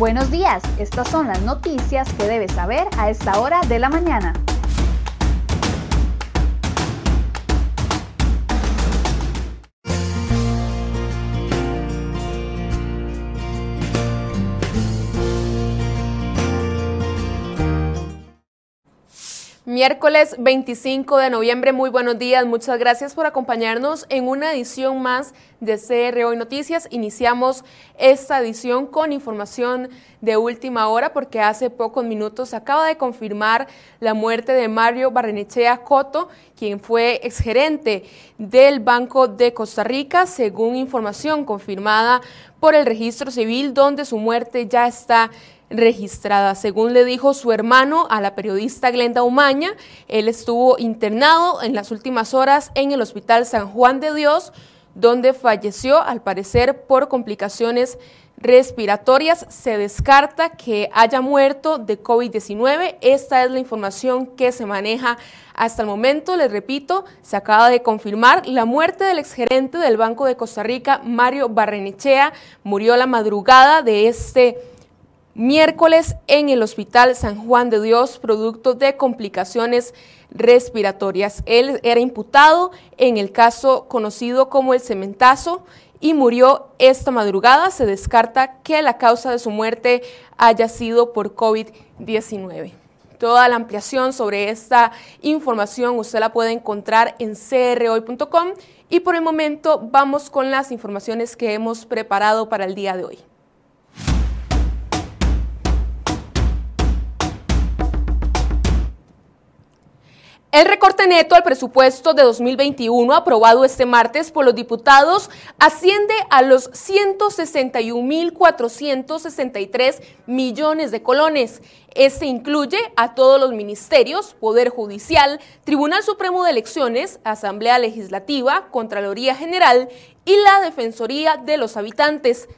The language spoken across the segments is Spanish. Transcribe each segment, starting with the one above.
Buenos días, estas son las noticias que debes saber a esta hora de la mañana. Miércoles 25 de noviembre, muy buenos días, muchas gracias por acompañarnos en una edición más de CR Hoy Noticias. Iniciamos esta edición con información de última hora porque hace pocos minutos acaba de confirmar la muerte de Mario Barrenechea Coto, quien fue exgerente del Banco de Costa Rica, según información confirmada por el registro civil, donde su muerte ya está registrada. Según le dijo su hermano a la periodista Glenda Umaña, él estuvo internado en las últimas horas en el Hospital San Juan de Dios, donde falleció al parecer por complicaciones respiratorias. Se descarta que haya muerto de COVID-19. Esta es la información que se maneja hasta el momento. Les repito, se acaba de confirmar la muerte del exgerente del Banco de Costa Rica, Mario Barrenechea. Murió la madrugada de este miércoles en el Hospital San Juan de Dios, producto de complicaciones respiratorias. Él era imputado en el caso conocido como el cementazo y murió esta madrugada. Se descarta que la causa de su muerte haya sido por COVID-19. Toda la ampliación sobre esta información usted la puede encontrar en crhoy.com y por el momento vamos con las informaciones que hemos preparado para el día de hoy. El recorte neto al presupuesto de 2021 aprobado este martes por los diputados asciende a los 161.463 millones de colones. Este incluye a todos los ministerios, Poder Judicial, Tribunal Supremo de Elecciones, Asamblea Legislativa, Contraloría General y la Defensoría de los Habitantes.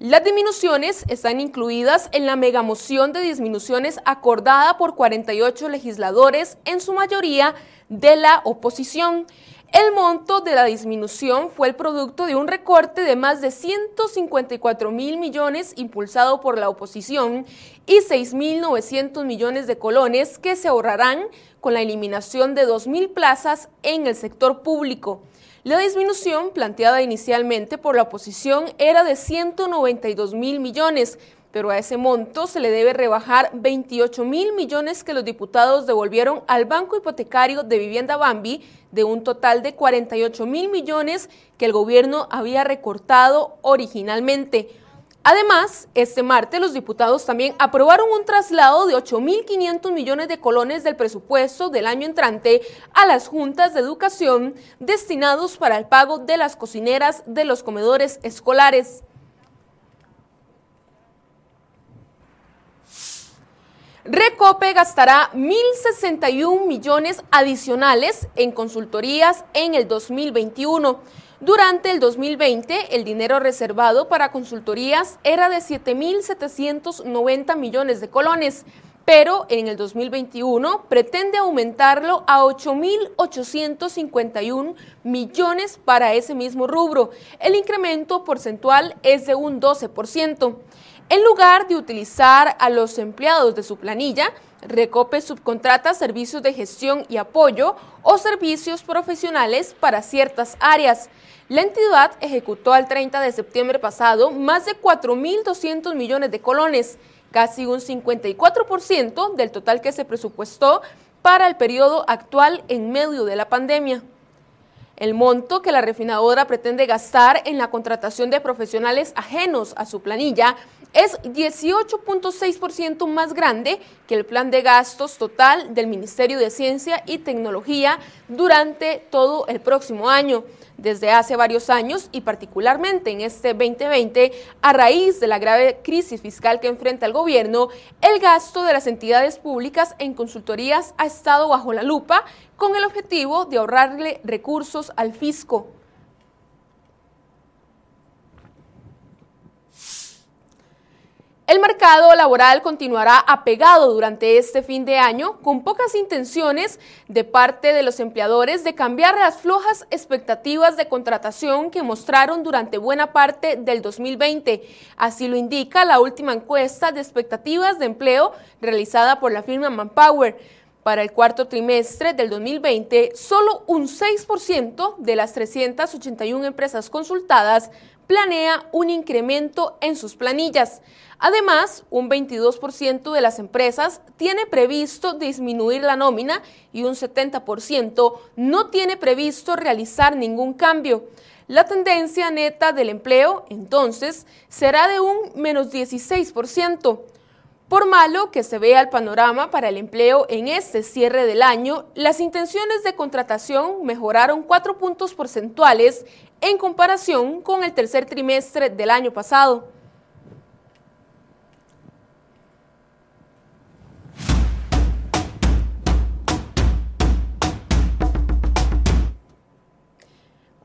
Las disminuciones están incluidas en la megamoción de disminuciones acordada por 48 legisladores, en su mayoría de la oposición. El monto de la disminución fue el producto de un recorte de más de 154 mil millones impulsado por la oposición y 6.900 millones de colones que se ahorrarán con la eliminación de 2.000 plazas en el sector público. La disminución planteada inicialmente por la oposición era de 192 mil millones, pero a ese monto se le debe rebajar 28 mil millones que los diputados devolvieron al Banco Hipotecario de Vivienda Bambi de un total de 48 mil millones que el gobierno había recortado originalmente. Además, este martes los diputados también aprobaron un traslado de 8.500 millones de colones del presupuesto del año entrante a las juntas de educación destinados para el pago de las cocineras de los comedores escolares. Recope gastará 1.061 millones adicionales en consultorías en el 2021. Durante el 2020, el dinero reservado para consultorías era de 7.790 millones de colones, pero en el 2021 pretende aumentarlo a 8.851 millones para ese mismo rubro. El incremento porcentual es de un 12%. En lugar de utilizar a los empleados de su planilla, Recope subcontrata servicios de gestión y apoyo o servicios profesionales para ciertas áreas. La entidad ejecutó al 30 de septiembre pasado más de 4.200 millones de colones, casi un 54% del total que se presupuestó para el periodo actual en medio de la pandemia. El monto que la refinadora pretende gastar en la contratación de profesionales ajenos a su planilla es 18.6% más grande que el plan de gastos total del Ministerio de Ciencia y Tecnología durante todo el próximo año desde hace varios años y particularmente en este 2020, a raíz de la grave crisis fiscal que enfrenta el gobierno, el gasto de las entidades públicas en consultorías ha estado bajo la lupa con el objetivo de ahorrarle recursos al fisco. El mercado laboral continuará apegado durante este fin de año con pocas intenciones de parte de los empleadores de cambiar las flojas expectativas de contratación que mostraron durante buena parte del 2020. Así lo indica la última encuesta de expectativas de empleo realizada por la firma Manpower. Para el cuarto trimestre del 2020, solo un 6% de las 381 empresas consultadas planea un incremento en sus planillas. Además, un 22% de las empresas tiene previsto disminuir la nómina y un 70% no tiene previsto realizar ningún cambio. La tendencia neta del empleo, entonces, será de un menos 16%. Por malo que se vea el panorama para el empleo en este cierre del año, las intenciones de contratación mejoraron cuatro puntos porcentuales en comparación con el tercer trimestre del año pasado.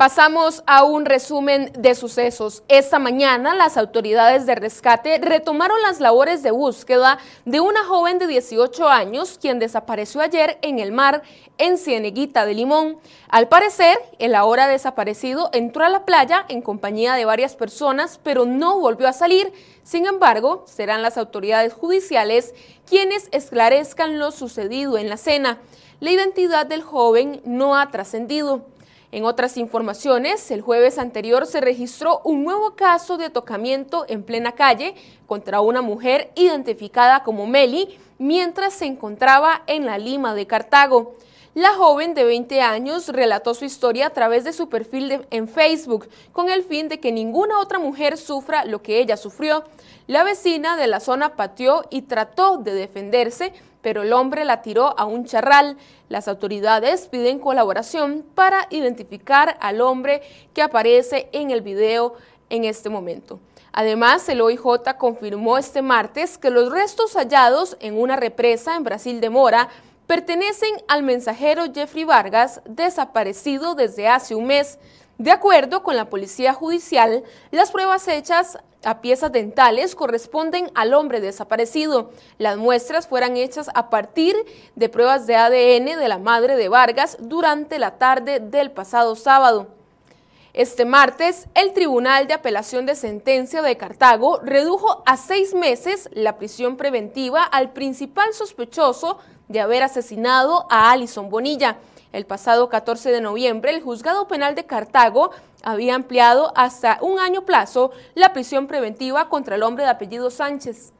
Pasamos a un resumen de sucesos. Esta mañana las autoridades de rescate retomaron las labores de búsqueda de una joven de 18 años quien desapareció ayer en el mar en Cieneguita de Limón. Al parecer, el ahora desaparecido entró a la playa en compañía de varias personas, pero no volvió a salir. Sin embargo, serán las autoridades judiciales quienes esclarezcan lo sucedido en la cena. La identidad del joven no ha trascendido. En otras informaciones, el jueves anterior se registró un nuevo caso de tocamiento en plena calle contra una mujer identificada como Meli mientras se encontraba en la Lima de Cartago. La joven de 20 años relató su historia a través de su perfil en Facebook con el fin de que ninguna otra mujer sufra lo que ella sufrió. La vecina de la zona pateó y trató de defenderse, pero el hombre la tiró a un charral. Las autoridades piden colaboración para identificar al hombre que aparece en el video en este momento. Además, el OIJ confirmó este martes que los restos hallados en una represa en Brasil de Mora pertenecen al mensajero Jeffrey Vargas, desaparecido desde hace un mes. De acuerdo con la Policía Judicial, las pruebas hechas a piezas dentales corresponden al hombre desaparecido. Las muestras fueron hechas a partir de pruebas de ADN de la madre de Vargas durante la tarde del pasado sábado. Este martes, el Tribunal de Apelación de Sentencia de Cartago redujo a seis meses la prisión preventiva al principal sospechoso de haber asesinado a Alison Bonilla. El pasado 14 de noviembre, el Juzgado Penal de Cartago había ampliado hasta un año plazo la prisión preventiva contra el hombre de apellido Sánchez.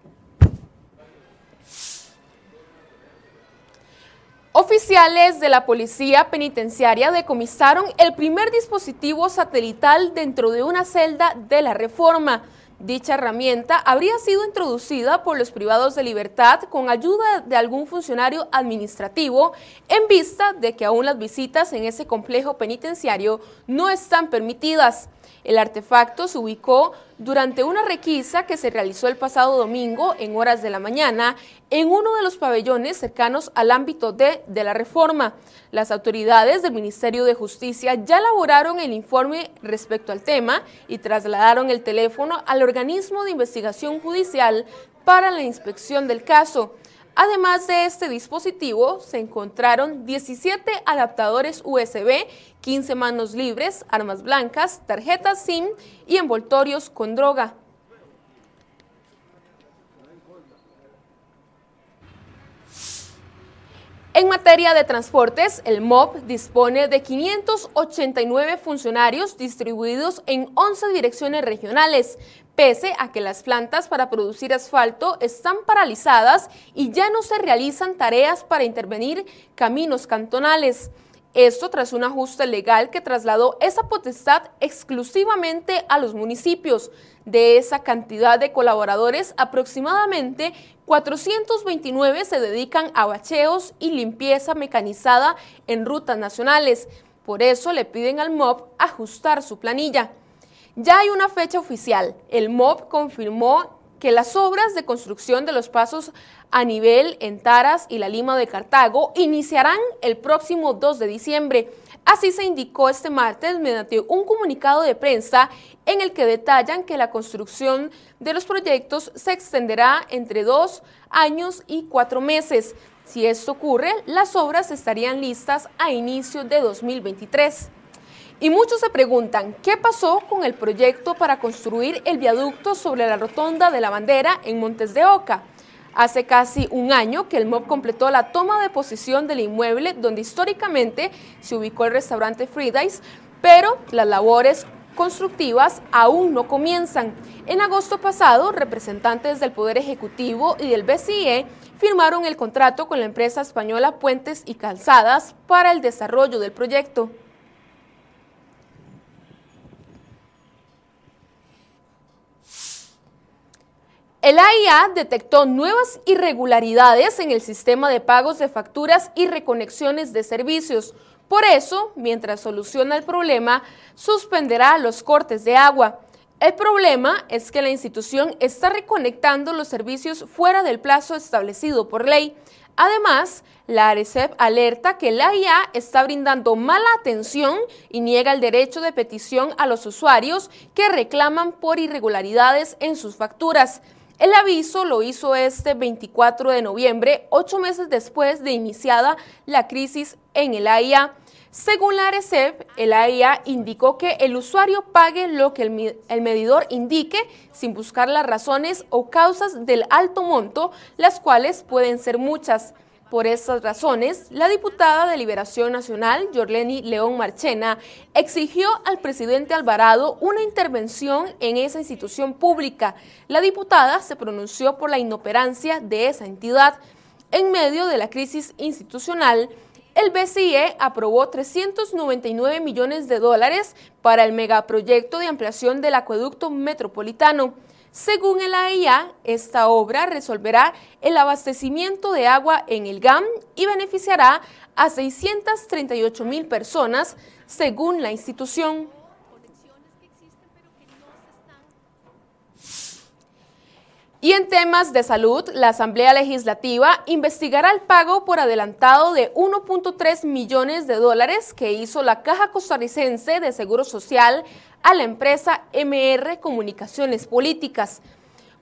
Oficiales de la Policía Penitenciaria decomisaron el primer dispositivo satelital dentro de una celda de la reforma. Dicha herramienta habría sido introducida por los privados de libertad con ayuda de algún funcionario administrativo en vista de que aún las visitas en ese complejo penitenciario no están permitidas. El artefacto se ubicó durante una requisa que se realizó el pasado domingo en horas de la mañana en uno de los pabellones cercanos al ámbito de, de la reforma. Las autoridades del Ministerio de Justicia ya elaboraron el informe respecto al tema y trasladaron el teléfono al organismo de investigación judicial para la inspección del caso. Además de este dispositivo, se encontraron 17 adaptadores USB, 15 manos libres, armas blancas, tarjetas SIM y envoltorios con droga. En materia de transportes, el MOB dispone de 589 funcionarios distribuidos en 11 direcciones regionales, pese a que las plantas para producir asfalto están paralizadas y ya no se realizan tareas para intervenir caminos cantonales. Esto tras un ajuste legal que trasladó esa potestad exclusivamente a los municipios. De esa cantidad de colaboradores, aproximadamente 429 se dedican a bacheos y limpieza mecanizada en rutas nacionales. Por eso le piden al MOB ajustar su planilla. Ya hay una fecha oficial. El MOB confirmó que las obras de construcción de los pasos a nivel en Taras y la Lima de Cartago iniciarán el próximo 2 de diciembre. Así se indicó este martes mediante un comunicado de prensa en el que detallan que la construcción de los proyectos se extenderá entre dos años y cuatro meses. Si esto ocurre, las obras estarían listas a inicio de 2023. Y muchos se preguntan, ¿qué pasó con el proyecto para construir el viaducto sobre la rotonda de la bandera en Montes de Oca? Hace casi un año que el MOB completó la toma de posición del inmueble donde históricamente se ubicó el restaurante Fridays, pero las labores constructivas aún no comienzan. En agosto pasado, representantes del Poder Ejecutivo y del BCE firmaron el contrato con la empresa española Puentes y Calzadas para el desarrollo del proyecto. El AIA detectó nuevas irregularidades en el sistema de pagos de facturas y reconexiones de servicios. Por eso, mientras soluciona el problema, suspenderá los cortes de agua. El problema es que la institución está reconectando los servicios fuera del plazo establecido por ley. Además, la ARECEP alerta que la AIA está brindando mala atención y niega el derecho de petición a los usuarios que reclaman por irregularidades en sus facturas. El aviso lo hizo este 24 de noviembre, ocho meses después de iniciada la crisis en el AIA. Según la ARECEP, el AIA indicó que el usuario pague lo que el, el, medidor indique sin buscar las razones o causas del alto monto, las cuales pueden ser muchas. Por estas razones, la diputada de Liberación Nacional, Yorleni León Marchena, exigió al presidente Alvarado una intervención en esa institución pública. La diputada se pronunció por la inoperancia de esa entidad. En medio de la crisis institucional, el BCE aprobó 399 millones de dólares para el megaproyecto de ampliación del acueducto metropolitano. Según el AIA, esta obra resolverá el abastecimiento de agua en el GAM y beneficiará a 638 mil personas, según la institución. Y en temas de salud, la Asamblea Legislativa investigará el pago por adelantado de 1.3 millones de dólares que hizo la Caja Costarricense de Seguro Social a la empresa MR Comunicaciones Políticas.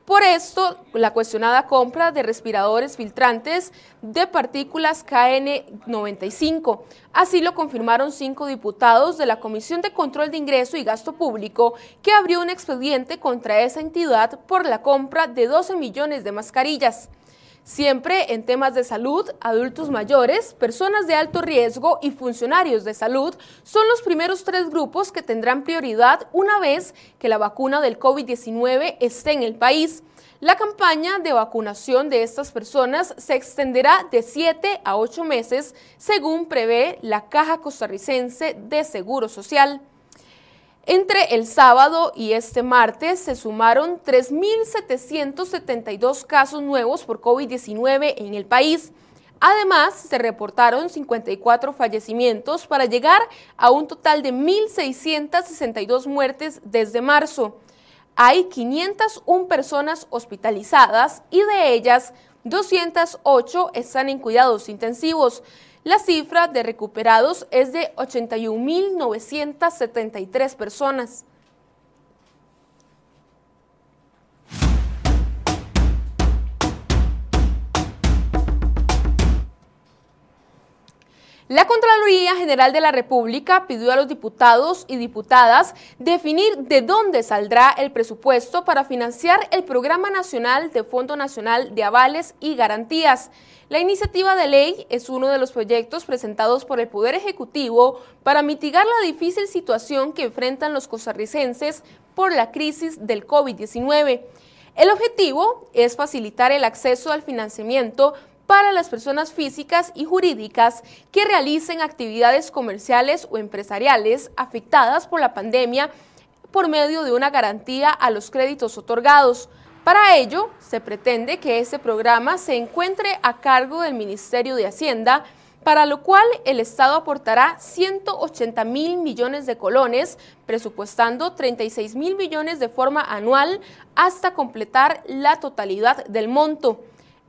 Por esto, la cuestionada compra de respiradores filtrantes de partículas KN95. Así lo confirmaron cinco diputados de la Comisión de Control de Ingreso y Gasto Público, que abrió un expediente contra esa entidad por la compra de 12 millones de mascarillas. Siempre en temas de salud, adultos mayores, personas de alto riesgo y funcionarios de salud son los primeros tres grupos que tendrán prioridad una vez que la vacuna del COVID-19 esté en el país. La campaña de vacunación de estas personas se extenderá de 7 a 8 meses, según prevé la Caja Costarricense de Seguro Social. Entre el sábado y este martes se sumaron 3.772 casos nuevos por COVID-19 en el país. Además, se reportaron 54 fallecimientos para llegar a un total de 1.662 muertes desde marzo. Hay 501 personas hospitalizadas y de ellas 208 están en cuidados intensivos. La cifra de recuperados es de 81.973 personas. La Contraloría General de la República pidió a los diputados y diputadas definir de dónde saldrá el presupuesto para financiar el Programa Nacional de Fondo Nacional de Avales y Garantías. La iniciativa de ley es uno de los proyectos presentados por el Poder Ejecutivo para mitigar la difícil situación que enfrentan los costarricenses por la crisis del COVID-19. El objetivo es facilitar el acceso al financiamiento para las personas físicas y jurídicas que realicen actividades comerciales o empresariales afectadas por la pandemia por medio de una garantía a los créditos otorgados. Para ello, se pretende que este programa se encuentre a cargo del Ministerio de Hacienda, para lo cual el Estado aportará 180 mil millones de colones, presupuestando 36 mil millones de forma anual hasta completar la totalidad del monto.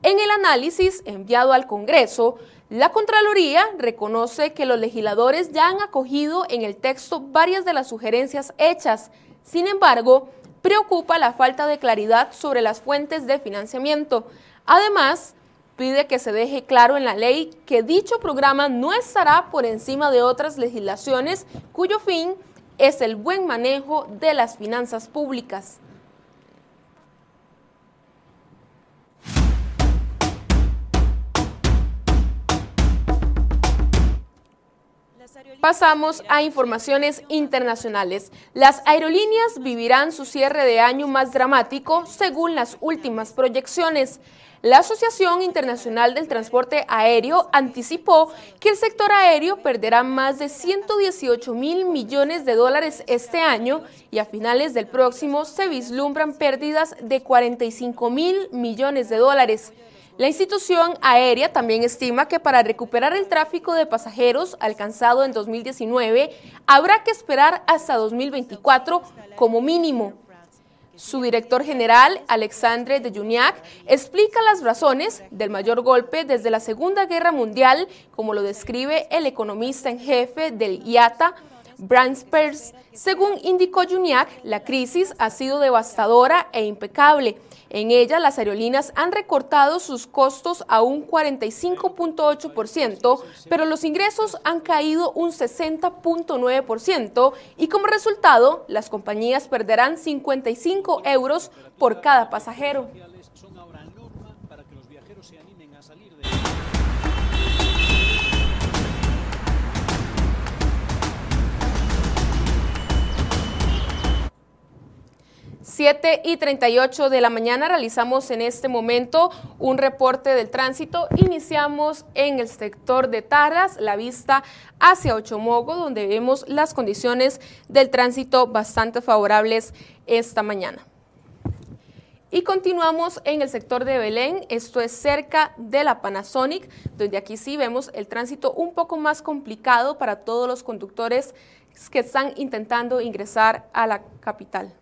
En el análisis enviado al Congreso, La Contraloría reconoce que los legisladores ya han acogido en el texto varias de las sugerencias hechas. Sin embargo, preocupa la falta de claridad sobre las fuentes de financiamiento. Además, pide que se deje claro en la ley que dicho programa no estará por encima de otras legislaciones cuyo fin es el buen manejo de las finanzas públicas. Pasamos a informaciones internacionales. Las aerolíneas vivirán su cierre de año más dramático según las últimas proyecciones. La Asociación Internacional del Transporte Aéreo anticipó que el sector aéreo perderá más de 118 mil millones de dólares este año y a finales del próximo se vislumbran pérdidas de 45 mil millones de dólares. La institución aérea también estima que para recuperar el tráfico de pasajeros alcanzado en 2019 habrá que esperar hasta 2024 como mínimo. Su director general, Alexandre de Juniac, explica las razones del mayor golpe desde la Segunda Guerra Mundial, como lo describe el economista en jefe del IATA, Brand Spears. Según indicó Juniac, la crisis ha sido devastadora e impecable. En ella, las aerolíneas han recortado sus costos a un 45.8%, pero los ingresos han caído un 60.9% y como resultado, las compañías perderán 55 euros por cada pasajero. 7 y 38 de la mañana realizamos en este momento un reporte del tránsito. Iniciamos en el sector de Tarras, la vista hacia Ochomogo, donde vemos las condiciones del tránsito bastante favorables esta mañana. Y continuamos en el sector de Belén, esto es cerca de la Panasonic, donde aquí sí vemos el tránsito un poco más complicado para todos los conductores que están intentando ingresar a la capital.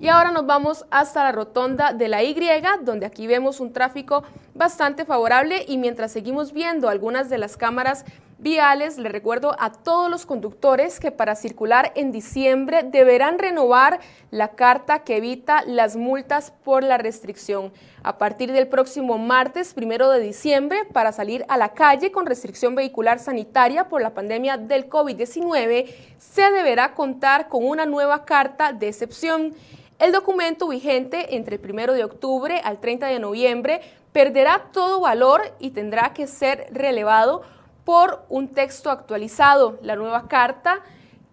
Y ahora nos vamos hasta la rotonda de la Y, donde aquí vemos un tráfico bastante favorable y mientras seguimos viendo algunas de las cámaras viales, le recuerdo a todos los conductores que para circular en diciembre deberán renovar la carta que evita las multas por la restricción. A partir del próximo martes, primero de diciembre, para salir a la calle con restricción vehicular sanitaria por la pandemia del COVID-19, se deberá contar con una nueva carta de excepción. El documento vigente entre el 1 de octubre al 30 de noviembre perderá todo valor y tendrá que ser relevado por un texto actualizado. La nueva carta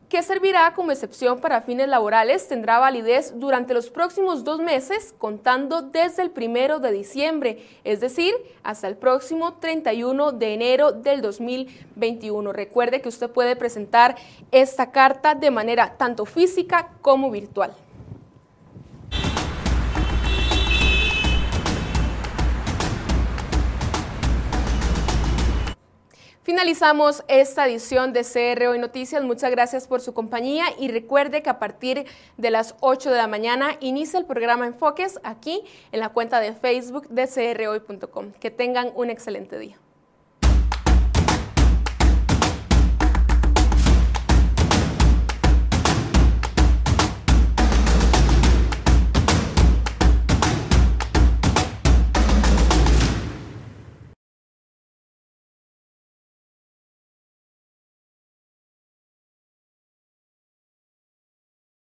que servirá como excepción para fines laborales, tendrá validez durante los próximos dos meses, contando desde el primero de diciembre, es decir, hasta el próximo 31 de enero del 2021. Recuerde que usted puede presentar esta carta de manera tanto física como virtual. Finalizamos esta edición de CR Hoy Noticias. Muchas gracias por su compañía y recuerde que a partir de las 8 de la mañana inicia el programa Enfoques aquí en la cuenta de Facebook de crhoy.com. Que tengan un excelente día.